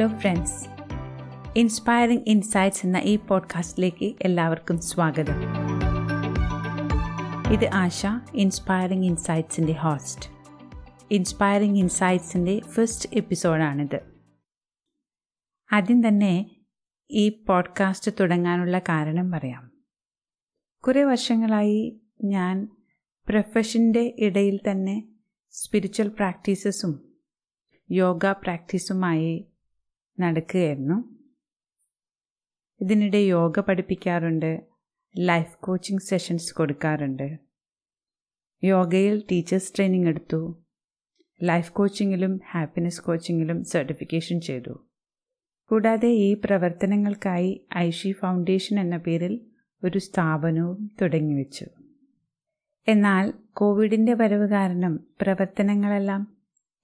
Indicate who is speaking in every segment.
Speaker 1: Hello friends. Inspiring insights എന്ന ഈ പോഡ്കാസ്റ്റിലേക്ക് എല്ലാവർക്കും സ്വാഗതം. ഇത് ആശ ഇൻസ്പയറിംഗ് ഇൻസൈറ്റ്സിന്റെ ഹോസ്റ്റ്. ഇൻസ്പയറിംഗ് ഇൻസൈറ്റ്സിന്റെ ഫസ്റ്റ് എപ്പിസോഡാണിത്. ആദ്യം തന്നെ ഈ പോഡ്കാസ്റ്റ് തുടങ്ങാനുള്ള കാരണം പറയാം. കുറേ വർഷങ്ങളായി ഞാൻ പ്രൊഫഷന്റെ ഇടയിൽ തന്നെ സ്പിരിച്വൽ പ്രാക്ടീസസും യോഗ പ്രാക്ടീസുമായി നടക്കുകയായിരുന്നു. ഇതിനിടെ യോഗ പഠിപ്പിക്കാറുണ്ട് ലൈഫ് കോച്ചിങ് സെഷൻസ് കൊടുക്കാറുണ്ട്. യോഗയിൽ ടീച്ചേഴ്സ് ട്രെയിനിങ് എടുത്തു ലൈഫ് കോച്ചിങ്ങിലും ഹാപ്പിനെസ് കോച്ചിങ്ങിലും സർട്ടിഫിക്കേഷൻ ചെയ്തു. കൂടാതെ ഈ പ്രവർത്തനങ്ങൾക്കായി ഐഷി ഫൗണ്ടേഷൻ എന്ന പേരിൽ ഒരു സ്ഥാപനവും തുടങ്ങിവെച്ചു എന്നാൽ കോവിഡിന്റെ വരവ് കാരണം പ്രവർത്തനങ്ങളെല്ലാം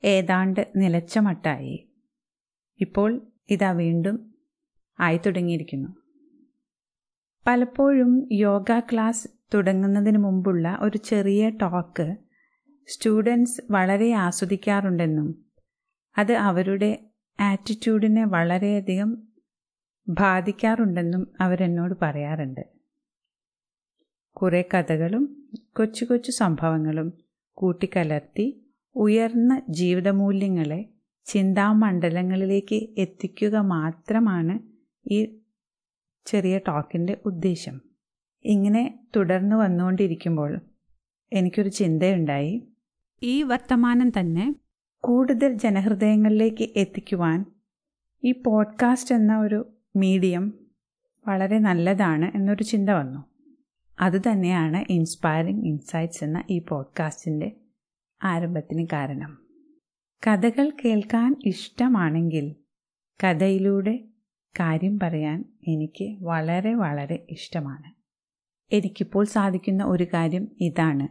Speaker 1: ഏതാണ്ട് നിലച്ച മട്ടായി ഇപ്പോൾ ഇതാ വീണ്ടും ആയി തുടങ്ങിയിരിക്കുന്നു പലപ്പോഴും യോഗ ക്ലാസ് തുടങ്ങുന്നതിന് മുമ്പുള്ള ഒരു ചെറിയ ടോക്ക് സ്റ്റുഡൻസ് വളരെ ആസ്വദിക്കാറുണ്ടെന്നും അത് അവരുടെ ആറ്റിറ്റ്യൂഡിനെ വളരെയധികം ബാധിക്കാറുണ്ടെന്നും അവരെന്നോട് പറയാറുണ്ട്. കുറേ കഥകളും കൊച്ചു കൊച്ചു സംഭവങ്ങളും കൂട്ടിക്കലർത്തി ഉയർന്ന ജീവിതമൂല്യങ്ങളെ ചിന്താമണ്ഡലങ്ങളിലേക്ക് എത്തിക്കുക മാത്രമാണ് ഈ ചെറിയ ടോക്കിന്റെ ഉദ്ദേശം. ഇങ്ങനെ തുടർന്ന് വന്നുകൊണ്ടിരിക്കുമ്പോൾ എനിക്കൊരു ചിന്തയുണ്ടായി. ഈ വർത്തമാനം തന്നെ കൂടുതൽ ജനഹൃദയങ്ങളിലേക്ക് എത്തിക്കുവാൻ ഈ പോഡ്കാസ്റ്റ് എന്ന ഒരു മീഡിയം വളരെ നല്ലതാണ് എന്നൊരു ചിന്ത വന്നു. അതുതന്നെയാണ് ഇൻസ്പയറിംഗ് ഇൻസൈറ്റ്സ് എന്ന ഈ പോഡ്കാസ്റ്റിന്റെ ആരംഭത്തിന് കാരണം. കഥകൾ കേൾക്കാൻ ഇഷ്ടമാണെങ്കിൽ കഥയിലൂടെ കാര്യം പറയാൻ എനിക്ക് വളരെ വളരെ ഇഷ്ടമാണ്. എനിക്കിപ്പോൾ സാധിക്കുന്ന ഒരു കാര്യം ഇതാണ്.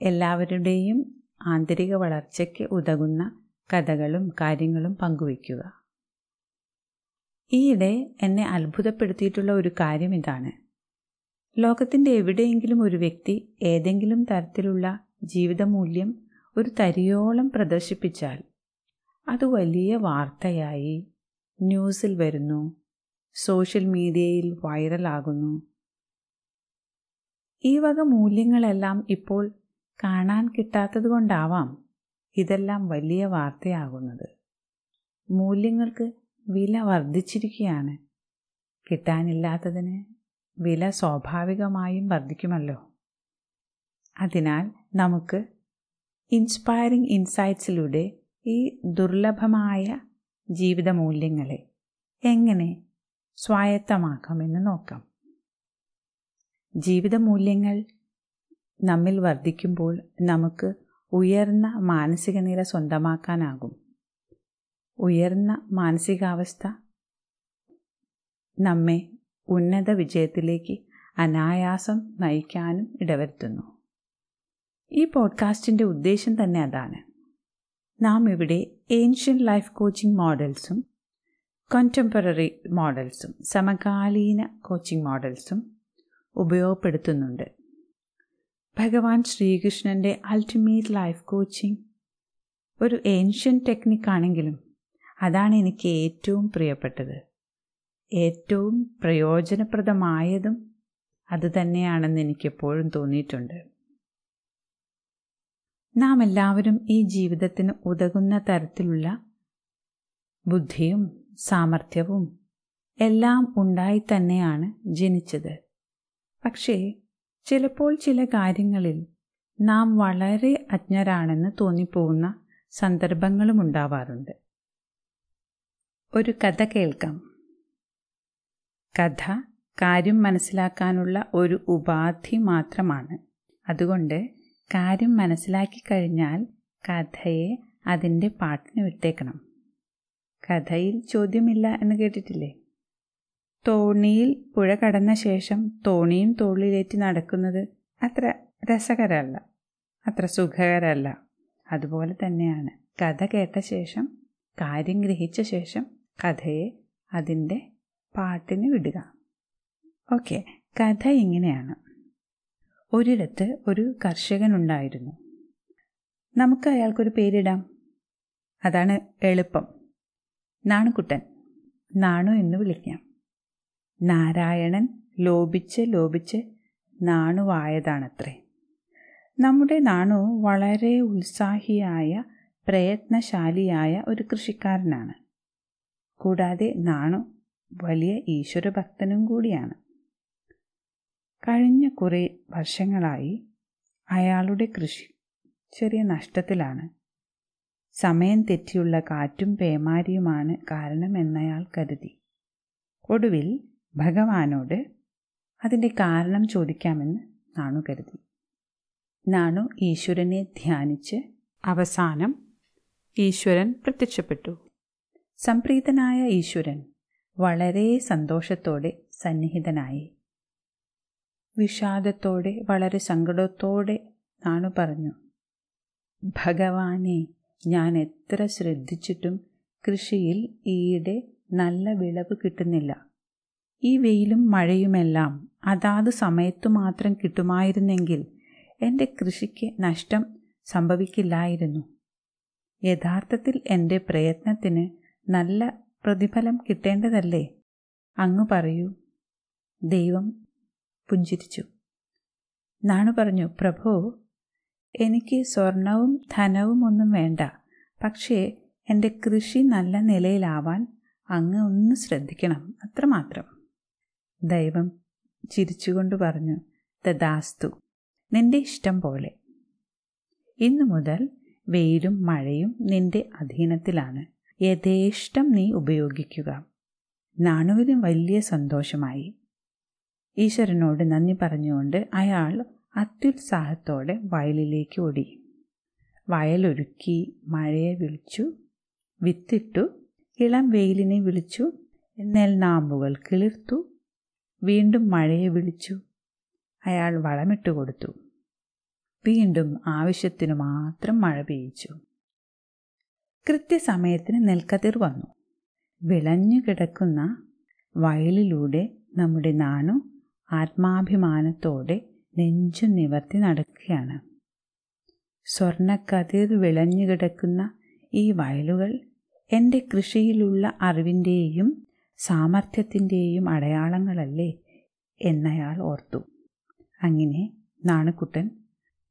Speaker 1: എല്ലാവരുടെയും ആന്തരിക വളർച്ചയ്ക്ക് ഉതകുന്ന കഥകളും കാര്യങ്ങളും പങ്കുവയ്ക്കുക. ഈയിടെ എന്നെ അത്ഭുതപ്പെടുത്തിയിട്ടുള്ള ഒരു കാര്യം ഇതാണ്. ലോകത്തിന്റെ എവിടെയെങ്കിലും ഒരു വ്യക്തി ഏതെങ്കിലും തരത്തിലുള്ള ജീവിതമൂല്യം ഒരു തരിയോളം പ്രദർശിപ്പിച്ചാൽ അത് വലിയ വാർത്തയായി ന്യൂസിൽ വരുന്നു. സോഷ്യൽ മീഡിയയിൽ വൈറലാകുന്നു. ഈ വക മൂല്യങ്ങളെല്ലാം ഇപ്പോൾ കാണാൻ കിട്ടാത്തതുകൊണ്ടാവാം ഇതെല്ലാം വലിയ വാർത്തയാകുന്നത്. മൂല്യങ്ങൾക്ക് വില വർദ്ധിച്ചിരിക്കുകയാണ്. കിട്ടാനില്ലാത്തതിന് വില സ്വാഭാവികമായും വർദ്ധിക്കുമല്ലോ. അതിനാൽ നമുക്ക് ഇൻസ്പയറിംഗ് ഇൻസൈറ്റ്സിലൂടെ ഈ ദുർലഭമായ ജീവിത മൂല്യങ്ങളെ എങ്ങനെ സ്വായത്തമാക്കാമെന്ന് നോക്കാം. ജീവിത മൂല്യങ്ങൾ നമ്മിൽ വർദ്ധിക്കുമ്പോൾ നമുക്ക് ഉയർന്ന മാനസിക നില സ്വന്തമാക്കാനാകും. ഉയർന്ന മാനസികാവസ്ഥ നമ്മെ ഉന്നത വിജയത്തിലേക്ക് അനായാസം നയിക്കാനും ഇടവരുത്തുന്നു. ഈ പോഡ്കാസ്റ്റിന്റെ ഉദ്ദേശം തന്നെ അതാണ്. നാം ഇവിടെ ഏൻഷ്യൻ ലൈഫ് കോച്ചിങ് മോഡൽസും കോണ്ടംപററി മോഡൽസും സമകാലീന കോച്ചിങ് മോഡൽസും ഉപയോഗപ്പെടുത്തുന്നുണ്ട്. ഭഗവാൻ ശ്രീകൃഷ്ണന്റെ അൾട്ടിമേറ്റ് ലൈഫ് കോച്ചിങ് ഒരു ഏൻഷ്യൻ ടെക്നിക്കാണെങ്കിലും അതാണ് എനിക്ക് ഏറ്റവും പ്രിയപ്പെട്ടത്. ഏറ്റവും പ്രയോജനപ്രദമായതും അതുതന്നെയാണെന്ന് എനിക്കെപ്പോഴും തോന്നിയിട്ടുണ്ട്. നാം എല്ലാവരും ഈ ജീവിതത്തിന് ഉതകുന്ന തരത്തിലുള്ള ബുദ്ധിയും സാമർഥ്യവും എല്ലാം ഉണ്ടായി തന്നെയാണ് ജനിച്ചത്. പക്ഷേ ചിലപ്പോൾ ചില കാര്യങ്ങളിൽ നാം വളരെ അജ്ഞരാണെന്ന് തോന്നിപ്പോകുന്ന സന്ദർഭങ്ങളും ഉണ്ടാവാറുണ്ട്. ഒരു കഥ കേൾക്കാം. കഥ കാര്യം മനസ്സിലാക്കാനുള്ള ഒരു ഉപാധി മാത്രമാണ്. അതുകൊണ്ട് കാര്യം മനസ്സിലാക്കി കഴിഞ്ഞാൽ കഥയെ അതിന്റെ പാട്ടിന് വിട്ടേക്കണം. കഥയിൽ ചോദ്യമില്ല എന്ന് കേട്ടിട്ടില്ലേ? തോണിയിൽ പുഴ കടന്ന ശേഷം തോണിയും തോളിലേറ്റി നടക്കുന്നത് അത്ര രസകരമല്ല അത്ര സുഖകരമല്ല. അതുപോലെ തന്നെയാണ് കഥ കേട്ട ശേഷം കാര്യം ഗ്രഹിച്ച ശേഷം കഥയെ അതിന്റെ പാട്ടിന് വിടുക. ഓക്കെ കഥ ഇങ്ങനെയാണ്. ഒരിടത്ത് ഒരു കർഷകനുണ്ടായിരുന്നു. നമുക്ക് അയാൾക്കൊരു പേരിടാം. അതാണ് എളുപ്പം. നാണുക്കുട്ടൻ നാണു എന്ന് വിളിക്കാം. നാരായണൻ ലോപിച്ച് ലോപിച്ച് നാണുവായതാണത്രേ. നമ്മുടെ നാണു വളരെ ഉത്സാഹിയായ പ്രയത്നശാലിയായ ഒരു കൃഷിക്കാരനാണ്. കൂടാതെ നാണു വലിയ ഈശ്വരഭക്തനും കൂടിയാണ്. കഴിഞ്ഞ കുറേ വർഷങ്ങളായി അയാളുടെ കൃഷി ചെറിയ നഷ്ടത്തിലാണ്. സമയം തെറ്റിയുള്ള കാറ്റും പേമാരിയുമാണ് കാരണമെന്നയാൾ കരുതി. ഒടുവിൽ ഭഗവാനോട് അതിന്റെ കാരണം ചോദിക്കാമെന്ന് നാണു കരുതി. നാണു ഈശ്വരനെ ധ്യാനിച്ച് അവസാനം ഈശ്വരൻ പ്രത്യക്ഷപ്പെട്ടു. സംപ്രീതനായ ഈശ്വരൻ വളരെ സന്തോഷത്തോടെ സന്നിഹിതനായി. വിഷാദത്തോടെ വളരെ സങ്കടത്തോടെ നാണു പറഞ്ഞു. ഭഗവാനെ ഞാൻ എത്ര ശ്രദ്ധിച്ചിട്ടും കൃഷിയിൽ ഈയിടെ നല്ല വിളവ് കിട്ടുന്നില്ല. ഈ വെയിലും മഴയുമെല്ലാം അതാത് സമയത്തു മാത്രം കിട്ടുമായിരുന്നെങ്കിൽ എന്റെ കൃഷിക്ക് നഷ്ടം സംഭവിക്കില്ലായിരുന്നു. യഥാർത്ഥത്തിൽ എന്റെ പ്രയത്നത്തിന് നല്ല പ്രതിഫലം കിട്ടേണ്ടതല്ലേ? അങ്ങ് പറയൂ. ദൈവം പുഞ്ചിരിച്ചു. നാണു പറഞ്ഞു പ്രഭു എനിക്ക് സ്വർണവും ധനവും ഒന്നും വേണ്ട. പക്ഷേ എന്റെ കൃഷി നല്ല നിലയിലാവാൻ അങ്ങ് ഒന്ന് ശ്രദ്ധിക്കണം അത്രമാത്രം ദൈവം ചിരിച്ചുകൊണ്ട് പറഞ്ഞു തദാസ്തു നിന്റെ ഇഷ്ടം പോലെ. ഇന്നു മുതൽ വെയിലും മഴയും നിന്റെ അധീനത്തിലാണ്. യഥേഷ്ടം നീ ഉപയോഗിക്കുക. നാണുവിന് വലിയ സന്തോഷമായി. ഈശ്വരനോട് നന്ദി പറഞ്ഞുകൊണ്ട് അയാൾ അത്യുത്സാഹത്തോടെ വയലിലേക്ക് ഓടി. വയലൊരുക്കി മഴയെ വിളിച്ചു. വിത്തിട്ടു. ഇളം വെയിലിനെ വിളിച്ചു. നെൽനാമ്പുകൾ കിളിർത്തു. വീണ്ടും മഴയെ വിളിച്ചു. അയാൾ വളമിട്ട് കൊടുത്തു. വീണ്ടും ആവശ്യത്തിനു മാത്രം മഴ പെയ്യിച്ചു. കൃത്യസമയത്തിന് നെൽക്കതിർ വന്നു. വിളഞ്ഞു കിടക്കുന്ന വയലിലൂടെ നമ്മുടെ നാണു ആത്മാഭിമാനത്തോടെ നെഞ്ചു നിവർത്തി നടക്കുകയാണ്. സ്വർണക്കതിർ വിളഞ്ഞുകിടക്കുന്ന ഈ വയലുകൾ എന്റെ കൃഷിയിലുള്ള അറിവിന്റെയും സാമർഥ്യത്തിന്റെയും അടയാളങ്ങളല്ലേ എന്നയാൾ ഓർത്തു. അങ്ങനെ നാണുക്കുട്ടൻ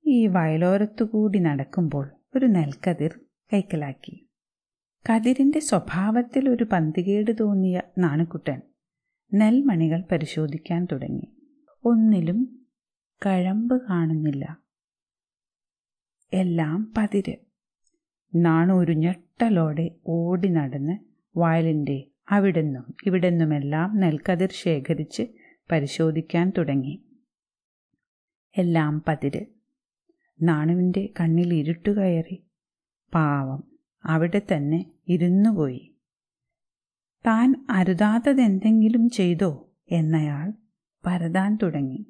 Speaker 1: ഈ വയലോരത്തുകൂടി നടക്കുമ്പോൾ ഒരു നെൽക്കതിർ കൈക്കലാക്കി. കതിരിന്റെ സ്വഭാവത്തിൽ ഒരു പന്തികേട് തോന്നിയ നാണുക്കുട്ടൻ നെൽമണികൾ പരിശോധിക്കാൻ തുടങ്ങി. ഒന്നിലും കഴമ്പ് കാണുന്നില്ല. എല്ലാം പതിര്. നാണു ഒരു ഞെട്ടലോടെ ഓടി നടന്ന് വയലിന്റെ അവിടുന്നും ഇവിടുന്നുമെല്ലാം നെൽക്കതിർ ശേഖരിച്ച് പരിശോധിക്കാൻ തുടങ്ങി. എല്ലാം പതിര്. നാണുവിന്റെ കണ്ണിൽ ഇരുട്ട് കയറി. പാവം. അവിടെ തന്നെ ഇരുന്നുപോയി. താൻ അരുതാത്തതെന്തെങ്കിലും ചെയ്തോ എന്നയാൾ പരതാൻ തുടങ്ങി.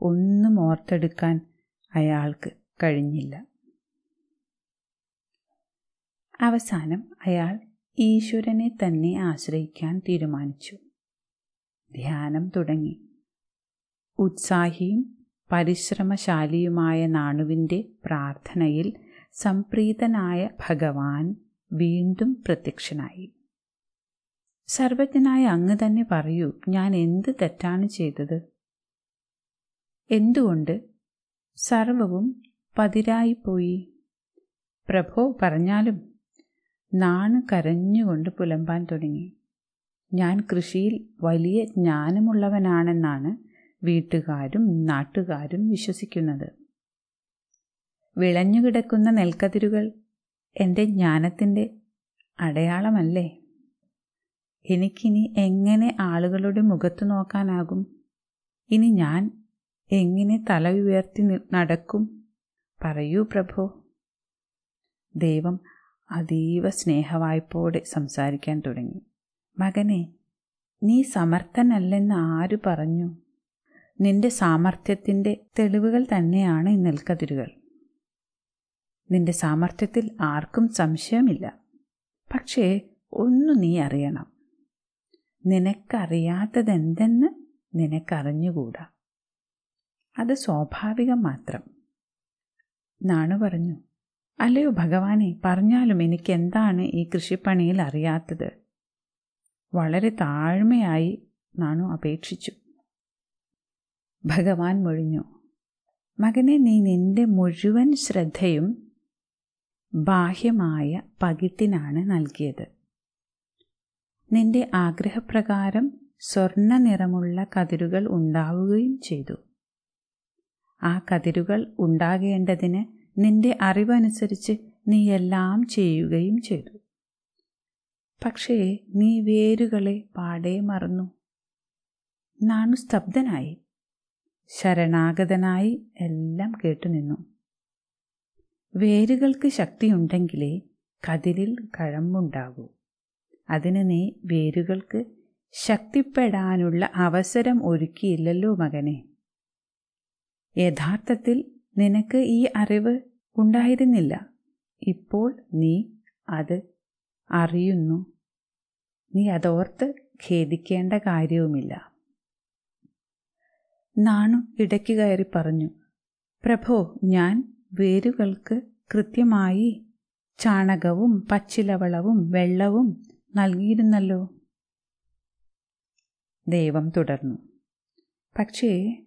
Speaker 1: ഒന്നും ഓർത്തെടുക്കാൻ അയാൾക്ക് കഴിഞ്ഞില്ല. അവസാനം അയാൾ ഈശ്വരനെ തന്നെ ആശ്രയിക്കാൻ തീരുമാനിച്ചു. ധ്യാനം തുടങ്ങി. ഉത്സാഹിയും പരിശ്രമശാലിയുമായ നാണുവിന്റെ പ്രാർത്ഥനയിൽ സംപ്രീതനായ ഭഗവാൻ വീണ്ടും പ്രത്യക്ഷനായി. സർവജ്ഞനായ അങ്ങ് തന്നെ പറയൂ ഞാൻ എന്ത് തെറ്റാണ് ചെയ്തത്? എന്തുകൊണ്ട്? സർവവും പതിരായിപ്പോയി. പ്രഭോ പറഞ്ഞാലും നാണ് കരഞ്ഞുകൊണ്ട് പുലമ്പാൻ തുടങ്ങി. ഞാൻ കൃഷിയിൽ വലിയ ജ്ഞാനമുള്ളവനാണെന്നാണ് വീട്ടുകാരും നാട്ടുകാരും വിശ്വസിക്കുന്നത്. വിളഞ്ഞുകിടക്കുന്ന നെൽക്കതിരുകൾ എന്റെ ജ്ഞാനത്തിന്റെ അടയാളമല്ലേ? എനിക്കിനി എങ്ങനെ ആളുകളുടെ മുഖത്ത് നോക്കാനാകും? ഇനി ഞാൻ എങ്ങനെ തല ഉയർത്തി നടക്കും? പറയൂ പ്രഭോ. ദൈവം അതീവ സ്നേഹവായ്പോടെ സംസാരിക്കാൻ തുടങ്ങി. മകനെ നീ സമർത്ഥനല്ലെന്ന് ആര് പറഞ്ഞു? നിന്റെ സാമർഥ്യത്തിന്റെ തെളിവുകൾ തന്നെയാണ് ഈ നെൽക്കതിരുകൾ. നിന്റെ സാമർഥ്യത്തിൽ ആർക്കും സംശയമില്ല. പക്ഷേ ഒന്നു നീ അറിയണം. നിനക്കറിയാത്തതെന്തെന്ന് നിനക്കറിഞ്ഞുകൂടാ? അത് സ്വാഭാവികം മാത്രം. നാണു പറഞ്ഞു അല്ലയോ ഭഗവാനെ പറഞ്ഞാലും എനിക്കെന്താണ് ഈ കൃഷിപ്പണിയിൽ അറിയാത്തത്? വളരെ താഴ്മയായി നാണു അപേക്ഷിച്ചു. ഭഗവാൻ മൊഴിഞ്ഞു മകനെ നീ നിന്റെ മുഴുവൻ ശ്രദ്ധയും ബാഹ്യമായ പകിട്ടിനാണ് നൽകിയത്. നിന്റെ ആഗ്രഹപ്രകാരം സ്വർണ നിറമുള്ള കതിരുകൾ ഉണ്ടാവുകയും ചെയ്തു. ആ കതിരുകൾ ഉണ്ടാകേണ്ടതിന് നിന്റെ അറിവനുസരിച്ച് നീ എല്ലാം ചെയ്യുകയും ചെയ്തു. പക്ഷേ നീ വേരുകളെ പാടെ മറന്നു. നാണു സ്തബ്ധനായി ശരണാഗതനായി എല്ലാം കേട്ടുനിന്നു. വേരുകൾക്ക് ശക്തിയുണ്ടെങ്കിലേ കതിരിൽ കഴമ്പുണ്ടാകൂ. അതിന് നീ വേരുകൾക്ക് ശക്തിപ്പെടാനുള്ള അവസരം ഒരുക്കിയില്ലല്ലോ മകനെ. യഥാർത്ഥത്തിൽ നിനക്ക് ഈ അറിവ് ഉണ്ടായിരുന്നില്ല. ഇപ്പോൾ നീ അത് അറിയുന്നു. നീ അതോർത്ത് ഖേദിക്കേണ്ട കാര്യവുമില്ല. നാണു ഇടയ്ക്ക് കയറി പറഞ്ഞു പ്രഭോ ഞാൻ വേരുകൾക്ക് കൃത്യമായി ചാണകവും പച്ചിലവളവും വെള്ളവും നൽകിയിരുന്നല്ലോ. ദൈവം തുടർന്നു. പക്ഷേ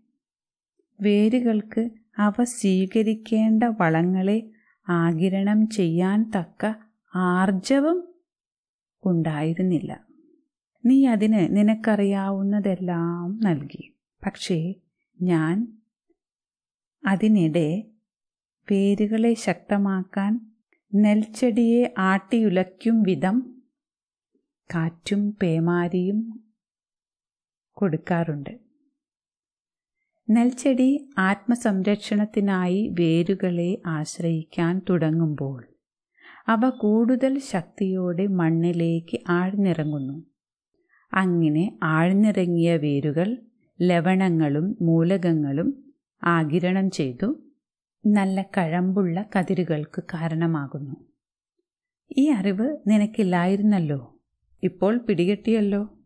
Speaker 1: വേരുകൾക്ക് അവ സ്വീകരിക്കേണ്ട വളങ്ങളെ ആകിരണം ചെയ്യാൻ തക്ക ആർജവം ഉണ്ടായിരുന്നില്ല. നീ അതിന് നിനക്കറിയാവുന്നതെല്ലാം നൽകി. പക്ഷേ ഞാൻ അതിനിടെ വേരുകളെ ശക്തമാക്കാൻ നെൽച്ചെടിയെ ആട്ടിയുലയ്ക്കും വിധം കാറ്റും പേമാരിയും കൊടുക്കാറുണ്ട്. നെൽച്ചെടി ആത്മസംരക്ഷണത്തിനായി വേരുകളെ ആശ്രയിക്കാൻ തുടങ്ങുമ്പോൾ അവ കൂടുതൽ ശക്തിയോടെ മണ്ണിലേക്ക് ആഴ്ന്നിറങ്ങുന്നു. അങ്ങനെ ആഴ്ന്നിറങ്ങിയ വേരുകൾ ലവണങ്ങളും മൂലകങ്ങളും ആകിരണം ചെയ്തു നല്ല കഴമ്പുള്ള കതിരുകൾക്ക് കാരണമാകുന്നു. ഈ അറിവ് നിനക്കില്ലായിരുന്നല്ലോ? ഇപ്പോൾ പിടികെട്ടിയല്ലോ.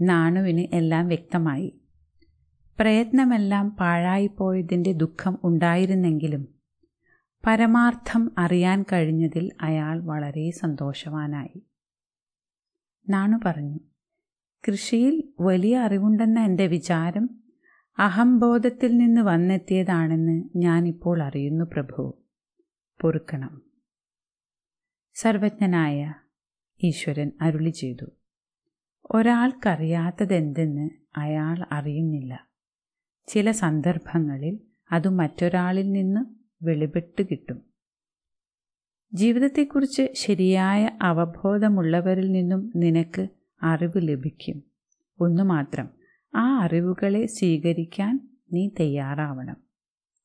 Speaker 1: നാണുവിന് എല്ലാം വ്യക്തമായി. പ്രയത്നമെല്ലാം പാഴായിപ്പോയതിന്റെ ദുഃഖം ഉണ്ടായിരുന്നെങ്കിലും പരമാർത്ഥം അറിയാൻ കഴിഞ്ഞതിൽ അയാൾ വളരെ സന്തോഷവാനായി. നാണു പറഞ്ഞു കൃഷിയിൽ വലിയ അറിവുണ്ടെന്ന എന്റെ വിചാരം അഹംബോധത്തിൽ നിന്ന് വന്നെത്തിയതാണെന്ന് ഞാനിപ്പോൾ അറിയുന്നു പ്രഭു. പൊറുക്കണം. സർവജ്ഞനായ ഈശ്വരൻ അരുളി ചെയ്തു. ഒരാൾക്കറിയാത്തതെന്തെന്ന് അയാൾ അറിയുന്നില്ല. ചില സന്ദർഭങ്ങളിൽ അത് മറ്റൊരാളിൽ നിന്ന് വെളിപ്പെട്ട് കിട്ടും. ജീവിതത്തെക്കുറിച്ച് ശരിയായ അവബോധമുള്ളവരിൽ നിന്നും നിനക്ക് അറിവ് ലഭിക്കും. ഒന്നു മാത്രം ആ അറിവുകളെ സ്വീകരിക്കാൻ നീ തയ്യാറാവണം.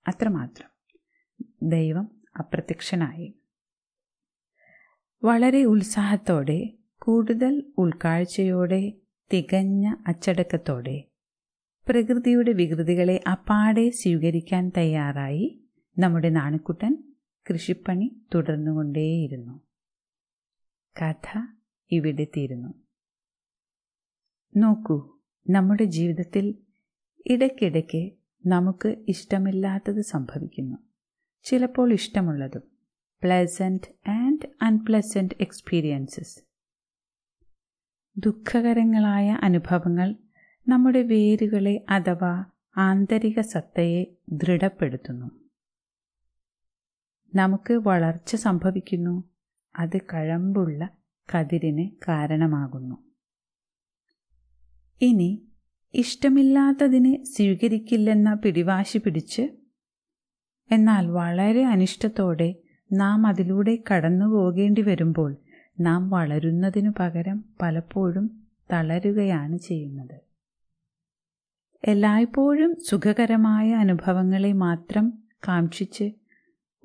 Speaker 1: അത്രമാത്രം. ദൈവം അപ്രത്യക്ഷനായി. വളരെ ഉത്സാഹത്തോടെ കൂടുതൽ ഉൾക്കാഴ്ചയോടെ തികഞ്ഞ അച്ചടക്കത്തോടെ പ്രകൃതിയുടെ വികൃതികളെ അപ്പാടെ സ്വീകരിക്കാൻ തയ്യാറായി നമ്മുടെ നാണുക്കുട്ടൻ കൃഷിപ്പണി തുടർന്നുകൊണ്ടേയിരുന്നു. കഥ ഇവിടെ തീരുന്നു. നോക്കൂ നമ്മുടെ ജീവിതത്തിൽ ഇടയ്ക്കിടയ്ക്ക് നമുക്ക് ഇഷ്ടമില്ലാത്തത് സംഭവിക്കുന്നു. ചിലപ്പോൾ ഇഷ്ടമുള്ളതും പ്ലസന്റ് ആൻഡ് അൺപ്ലസന്റ് എക്സ്പീരിയൻസസ് ദുഃഖകരങ്ങളായ അനുഭവങ്ങൾ നമ്മുടെ വേരുകളെ അഥവാ ആന്തരിക സത്തയെ ദൃഢപ്പെടുത്തുന്നു. നമുക്ക് വളർച്ച സംഭവിക്കുന്നു. അത് കഴമ്പുള്ള കതിരിന് കാരണമാകുന്നു. ഇനി ഇഷ്ടമില്ലാത്തതിനെ സ്വീകരിക്കില്ലെന്ന പിടിവാശി പിടിച്ച് എന്നാൽ വളരെ അനിഷ്ടത്തോടെ നാം അതിലൂടെ കടന്നു പോകേണ്ടി വരുമ്പോൾ നാം വളരുന്നതിനു പകരം പലപ്പോഴും തളരുകയാണ് ചെയ്യുന്നത്. എല്ലായ്പ്പോഴും സുഖകരമായ അനുഭവങ്ങളെ മാത്രം കാക്ഷിച്ച്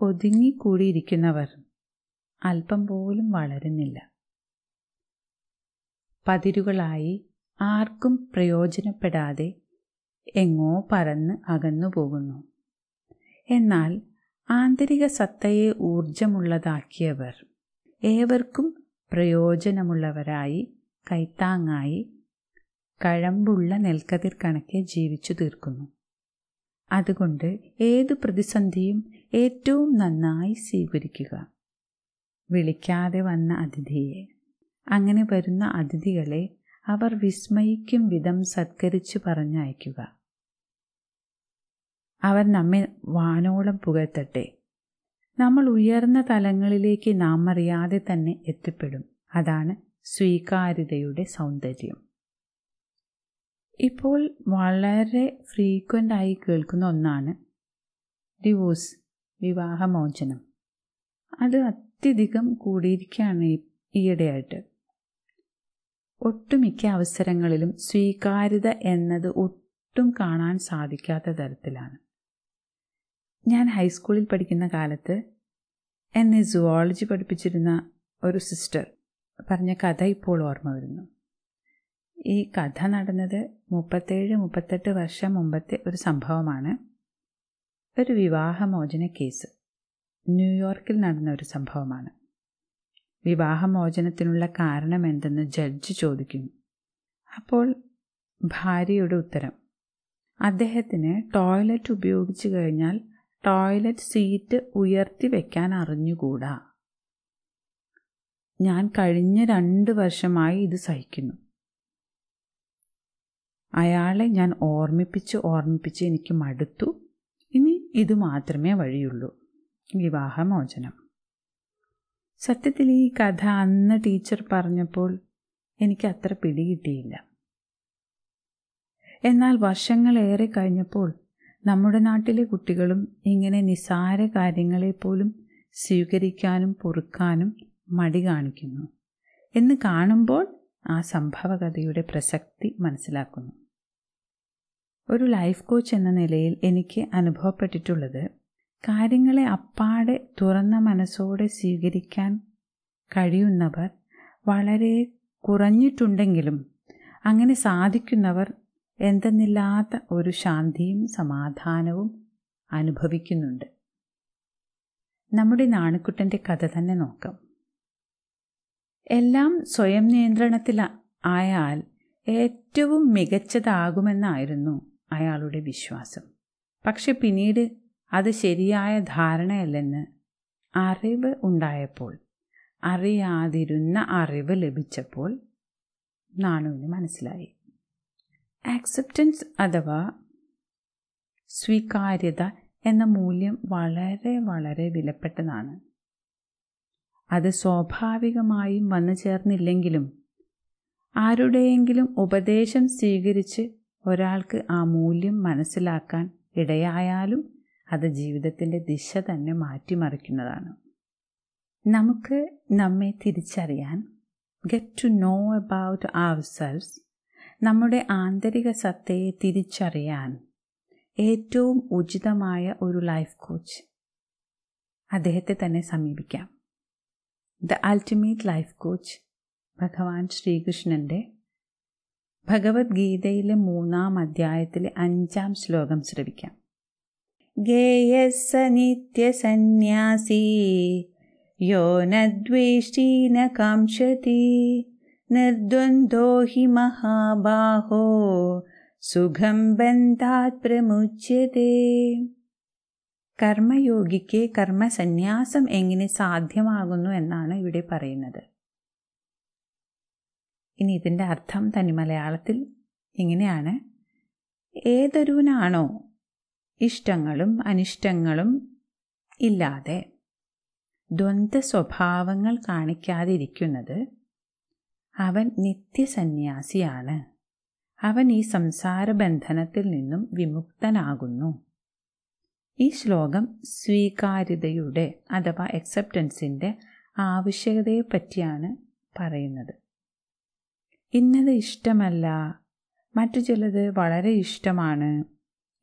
Speaker 1: ഒതുങ്ങിക്കൂടിയിരിക്കുന്നവർ അല്പം പോലും വളരുന്നില്ല. പതിരുകളായി ആർക്കും പ്രയോജനപ്പെടാതെ എങ്ങോ പറന്ന് അകന്നു പോകുന്നു. എന്നാൽ ആന്തരിക സത്തയെ ഊർജമുള്ളതാക്കിയവർ ഏവർക്കും പ്രയോജനമുള്ളവരായി കൈത്താങ്ങായി കഴമ്പുള്ള നെൽക്കതിർ കണക്കെ ജീവിച്ചു തീർക്കുന്നു. അതുകൊണ്ട് ഏതു പ്രതിസന്ധിയും ഏറ്റവും നന്നായി സ്വീകരിക്കുക. വിളിക്കാതെ വന്ന അതിഥിയെ. അങ്ങനെ വരുന്ന അതിഥികളെ അവർ വിസ്മയിക്കും വിധം സത്കരിച്ചു പറഞ്ഞയക്കുക. അവർ നമ്മെ വാനോളം പുകഴ്ത്തട്ടെ. നമ്മൾ ഉയർന്ന തലങ്ങളിലേക്ക് നാം അറിയാതെ തന്നെ എത്തിപ്പെടും. അതാണ് സ്വീകാര്യതയുടെ സൗന്ദര്യം. ഇപ്പോൾ വളരെ ഫ്രീക്വന്റ് ആയി കേൾക്കുന്ന ഒന്നാണ് ഡിവോഴ്സ് വിവാഹമോചനം. അത് അത്യധികം കൂടിയിരിക്കുകയാണ് ഈയിടെയായിട്ട്. ഒട്ടുമിക്ക അവസരങ്ങളിലും സ്വീകാര്യത എന്നത് ഒട്ടും കാണാൻ സാധിക്കാത്ത തരത്തിലാണ്. ഞാൻ ഹൈസ്കൂളിൽ പഠിക്കുന്ന കാലത്ത് എന്നെ സുവോളജി പഠിപ്പിച്ചിരുന്ന ഒരു സിസ്റ്റർ പറഞ്ഞ കഥ ഇപ്പോൾ ഓർമ്മ വരുന്നു. ഈ കഥ നടന്നത് മുപ്പത്തേഴ് മുപ്പത്തെട്ട് വർഷം മുമ്പത്തെ ഒരു സംഭവമാണ്. ഒരു വിവാഹമോചന കേസ് ന്യൂയോർക്കിൽ നടന്ന ഒരു സംഭവമാണ്. വിവാഹമോചനത്തിനുള്ള കാരണം എന്തെന്ന് ജഡ്ജ് ചോദിക്കുന്നു. അപ്പോൾ ഭാര്യയുടെ ഉത്തരം. അദ്ദേഹത്തിന് ടോയ്ലറ്റ് ഉപയോഗിച്ചു കഴിഞ്ഞാൽ ടോയ്ലറ്റ് സീറ്റ് ഉയർത്തി വയ്ക്കാൻ അറിഞ്ഞുകൂടാ? ഞാൻ കഴിഞ്ഞ രണ്ട് വർഷമായി ഇത് സഹിക്കുന്നു. അയാളെ ഞാൻ ഓർമ്മിപ്പിച്ച് ഓർമ്മിപ്പിച്ച് എനിക്ക് മടുത്തു. ഇനി ഇത് മാത്രമേ വഴിയുള്ളൂ. വിവാഹമോചനം. സത്യത്തിൽ ഈ കഥ അന്ന് ടീച്ചർ പറഞ്ഞപ്പോൾ എനിക്ക് അത്ര പിടികിട്ടിയില്ല എന്നാൽ വർഷങ്ങളേറെ കഴിഞ്ഞപ്പോൾ നമ്മുടെ നാട്ടിലെ കുട്ടികളും ഇങ്ങനെ നിസാര കാര്യങ്ങളെപ്പോലും സ്വീകരിക്കാനും പൊറുക്കാനും മടി കാണിക്കുന്നു. എന്ന് കാണുമ്പോൾ ആ സംഭവകഥയുടെ പ്രസക്തി മനസ്സിലാക്കുന്നു. ഒരു ലൈഫ് കോച്ച് എന്ന നിലയിൽ എനിക്ക് അനുഭവപ്പെട്ടിട്ടുള്ളത് കാര്യങ്ങളെ അപ്പാടെ തുറന്ന മനസ്സോടെ സ്വീകരിക്കാൻ കഴിയുന്നവർ വളരെ കുറഞ്ഞിട്ടുണ്ടെങ്കിലും അങ്ങനെ സാധിക്കുന്നവർ എന്തെന്നില്ലാത്ത ഒരു ശാന്തിയും സമാധാനവും അനുഭവിക്കുന്നുണ്ട്. നമ്മുടെ നാണുക്കുട്ടന്റെ കഥ തന്നെ നോക്കാം. എല്ലാം സ്വയം നിയന്ത്രണത്തിൽ ആയാൽ ഏറ്റവും മികച്ചതാകുമെന്നായിരുന്നു അയാളുടെ വിശ്വാസം. പക്ഷെ പിന്നീട് അത് ശരിയായ ധാരണയല്ലെന്ന് അറിവ് ഉണ്ടായപ്പോൾ അറിയാതിരുന്ന അറിവ് ലഭിച്ചപ്പോൾ നാണുവിന് മനസ്സിലായി. ആക്സെപ്റ്റൻസ് അഥവാ സ്വീകാര്യത എന്ന മൂല്യം വളരെ വളരെ വിലപ്പെട്ടതാണ്. അത് സ്വാഭാവികമായും വന്നു ചേർന്നില്ലെങ്കിലും ആരുടെയെങ്കിലും ഉപദേശം സ്വീകരിച്ച് ഒരാൾക്ക് ആ മൂല്യം മനസ്സിലാക്കാൻ ഇടയായാലും അത് ജീവിതത്തിന്റെ ദിശ തന്നെ മാറ്റിമറിക്കുന്നതാണ്. നമുക്ക് നമ്മെ തിരിച്ചറിയാൻ get to know about our selves നമ്മുടെ ആന്തരിക സത്തയെ തിരിച്ചറിയാൻ ഏറ്റവും ഉചിതമായ ഒരു ലൈഫ് കോച്ച് അദ്ദേഹത്തെ തന്നെ സമീപിക്കാം. ദ അൾട്ടിമേറ്റ് ലൈഫ് കോച്ച് ഭഗവാൻ ശ്രീകൃഷ്ണന്റെ ഭഗവത്ഗീതയിലെ മൂന്നാം അധ്യായത്തിലെ അഞ്ചാം ശ്ലോകം ശ്രവിക്കാം. ഗേയസ നിത്യസന്യാസി യോ നദ്വേഷ്ടി കാംക്ഷതി നിർദ്വന്ദ്വോ ഹി മഹാബാഹോ സുഖം ബന്ധാത് പ്രമുച്യതേ കർമ്മയോഗിക്ക് കർമ്മസന്യാസം എങ്ങനെ സാധ്യമാകുന്നു എന്നാണ് ഇവിടെ പറയുന്നത്. ഇനി ഇതിന്റെ അർത്ഥം തനി മലയാളത്തിൽ ഇങ്ങനെയാണ് ഏതൊരുവനാണോ ഇഷ്ടങ്ങളും അനിഷ്ടങ്ങളും ഇല്ലാതെ ദ്വന്ദ് സ്വഭാവങ്ങൾ കാണിക്കാതിരിക്കുന്നത് അവൻ നിത്യസന്യാസിയാണ്. അവൻ ഈ സംസാര ബന്ധനത്തിൽ നിന്നും വിമുക്തനാകുന്നു. ഈ ശ്ലോകം സ്വീകാര്യതയുടെ അഥവാ അക്സെപ്റ്റൻസിന്റെ ആവശ്യകതയെപ്പറ്റിയാണ് പറയുന്നത്. ഇന്നത് ഇഷ്ടമല്ല. മറ്റു ചിലത് വളരെ ഇഷ്ടമാണ്.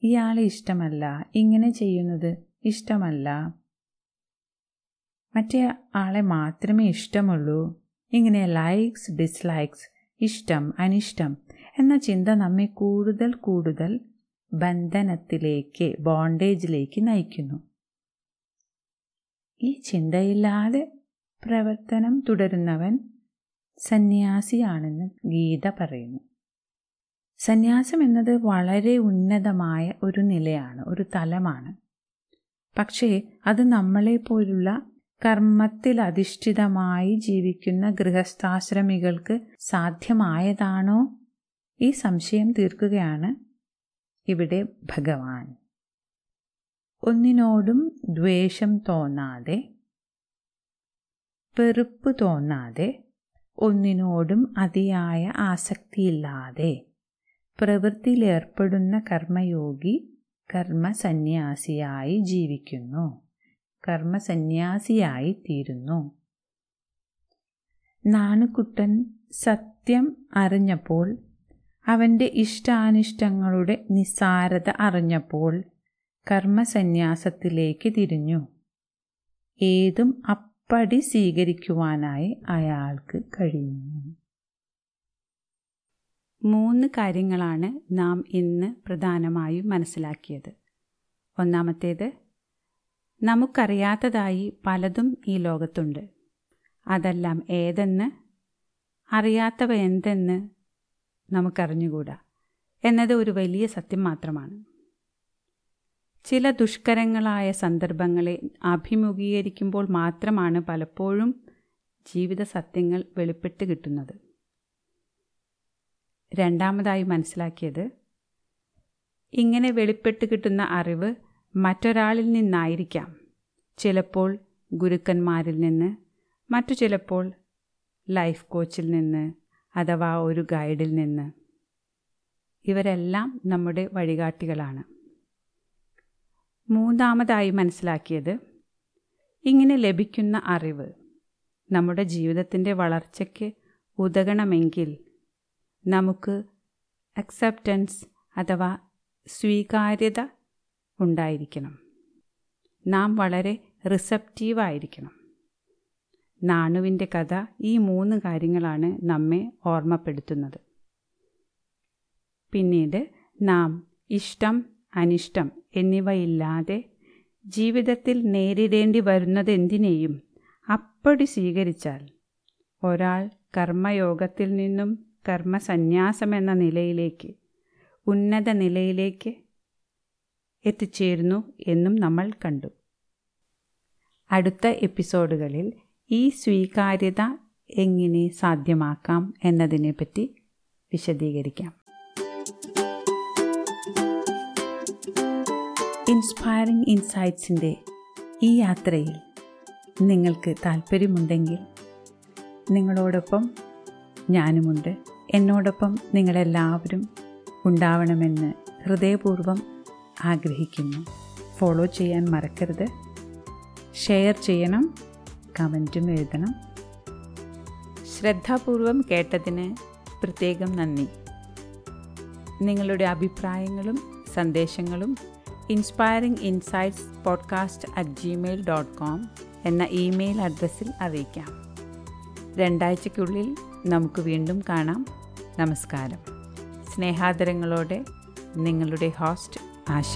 Speaker 1: ഇയാളെ ഇഷ്ടമല്ല. ഇങ്ങനെ ചെയ്യുന്നത് ഇഷ്ടമല്ല. മറ്റേ ആളെ മാത്രമേ ഇഷ്ടമുള്ളൂ. ഇങ്ങനെ ലൈക്സ് ഡിസ്ലൈക്സ് ഇഷ്ടം അനിഷ്ടം എന്ന ചിന്ത നമ്മെ കൂടുതൽ കൂടുതൽ ബന്ധനത്തിലേക്ക് ബോണ്ടേജിലേക്ക് നയിക്കുന്നു. ഈ ചിന്തയില്ലാതെ പ്രവർത്തനം തുടരുന്നവൻ സന്യാസിയാണെന്ന് ഗീത പറയുന്നു. സന്യാസം എന്നത് വളരെ ഉന്നതമായ ഒരു നിലയാണ് ഒരു തലമാണ്. പക്ഷേ അത് നമ്മളെപ്പോലുള്ള കർമ്മത്തിൽ അധിഷ്ഠിതമായി ജീവിക്കുന്ന ഗൃഹസ്ഥാശ്രമികൾക്ക് സാധ്യമായതാണോ? ഈ സംശയം തീർക്കുകയാണ് ഇവിടെ ഭഗവാൻ. ഒന്നിനോടും ദ്വേഷം തോന്നാതെ വെറുപ്പ് തോന്നാതെ ഒന്നിനോടും അതിയായ ആസക്തിയില്ലാതെ പ്രവൃത്തിയിലേർപ്പെടുന്ന കർമ്മയോഗി കർമ്മസന്യാസിയായി ജീവിക്കുന്നു. കർമ്മസന്യാസിയായി തീരുന്നു നാണുക്കുട്ടൻ സത്യം അറിഞ്ഞപ്പോൾ അവന്റെ ഇഷ്ടാനിഷ്ടങ്ങളുടെ നിസ്സാരത അറിഞ്ഞപ്പോൾ കർമ്മസന്യാസത്തിലേക്ക് തിരിഞ്ഞു. ഏതും അപ്പടി സ്വീകരിക്കുവാനായി അയാൾക്ക് കഴിഞ്ഞു. മൂന്ന് കാര്യങ്ങളാണ് നാം ഇന്ന് പ്രധാനമായും മനസ്സിലാക്കിയത്. ഒന്നാമത്തേത് നമുക്കറിയാത്തതായി പലതും ഈ ലോകത്തുണ്ട്. അതെല്ലാം ഏതെന്ന് അറിയാത്തവ എന്തെന്ന് നമുക്കറിഞ്ഞുകൂടാ. എന്നത് ഒരു വലിയ സത്യം മാത്രമാണ്. ചില ദുഷ്കരങ്ങളായ സന്ദർഭങ്ങളെ അഭിമുഖീകരിക്കുമ്പോൾ മാത്രമാണ് പലപ്പോഴും ജീവിത സത്യങ്ങൾ വെളിപ്പെട്ട് കിട്ടുന്നത്. രണ്ടാമതായി മനസ്സിലാക്കിയത് ഇങ്ങനെ വെളിപ്പെട്ട് കിട്ടുന്ന അറിവ് മറ്റൊരാളിൽ നിന്നായിരിക്കാം. ചിലപ്പോൾ ഗുരുക്കന്മാരിൽ നിന്ന് മറ്റു ചിലപ്പോൾ ലൈഫ് കോച്ചിൽ നിന്ന് അഥവാ ഒരു ഗൈഡിൽ നിന്ന്. ഇവരെല്ലാം നമ്മുടെ വഴികാട്ടികളാണ്. മൂന്നാമതായി മനസ്സിലാക്കിയത് ഇങ്ങനെ ലഭിക്കുന്ന അറിവ് നമ്മുടെ ജീവിതത്തിന്റെ വളർച്ചയ്ക്ക് ഉതകണമെങ്കിൽ നമുക്ക് അക്സെപ്റ്റൻസ് അഥവാ സ്വീകാര്യത ഉണ്ടായിരിക്കണം. നാം വളരെ റിസപ്റ്റീവായിരിക്കണം. നാണുവിന്റെ കഥ ഈ മൂന്ന് കാര്യങ്ങളാണ് നമ്മെ ഓർമ്മപ്പെടുത്തുന്നത്. പിന്നീട് നാം ഇഷ്ടം അനിഷ്ടം എന്നിവയില്ലാതെ ജീവിതത്തിൽ നേരിടേണ്ടി വരുന്നതെന്തിനേയും അപ്പടി സ്വീകരിച്ചാൽ ഒരാൾ കർമ്മയോഗത്തിൽ നിന്നും കർമ്മസന്യാസമെന്ന നിലയിലേക്ക് ഉന്നത നിലയിലേക്ക് എത്തിച്ചേരുന്നു എന്നും നമ്മൾ കണ്ടു. അടുത്ത എപ്പിസോഡുകളിൽ ഈ സ്വീകാര്യത എങ്ങനെ സാധ്യമാക്കാം എന്നതിനെപ്പറ്റി വിശദീകരിക്കാം. ഇൻസ്പയറിംഗ് ഇൻസൈറ്റ്സിന്റെ ഈ യാത്രയിൽ നിങ്ങൾക്ക് താല്പര്യമുണ്ടെങ്കിൽ നിങ്ങളോടൊപ്പം ഞാനുമുണ്ട്. എന്നോടൊപ്പം നിങ്ങളെല്ലാവരും ഉണ്ടാവണമെന്ന് ഹൃദയപൂർവം ആഗ്രഹിക്കുന്നു. ഫോളോ ചെയ്യാൻ മറക്കരുത്. ഷെയർ ചെയ്യണം. കമന്റും എഴുതണം. ശ്രദ്ധാപൂർവം കേട്ടതിന് പ്രത്യേകം നന്ദി. നിങ്ങളുടെ അഭിപ്രായങ്ങളും സന്ദേശങ്ങളും inspiring insights podcast at Gmail dot com എന്ന ഇമെയിൽ അഡ്രസ്സിൽ അറിയിക്കാം. രണ്ടാഴ്ചയ്ക്കുള്ളിൽ നമുക്ക് വീണ്ടും കാണാം. നമസ്കാരം. സ്നേഹാദരങ്ങളോടെ നിങ്ങളുടെ ഹോസ്റ്റ് ആശ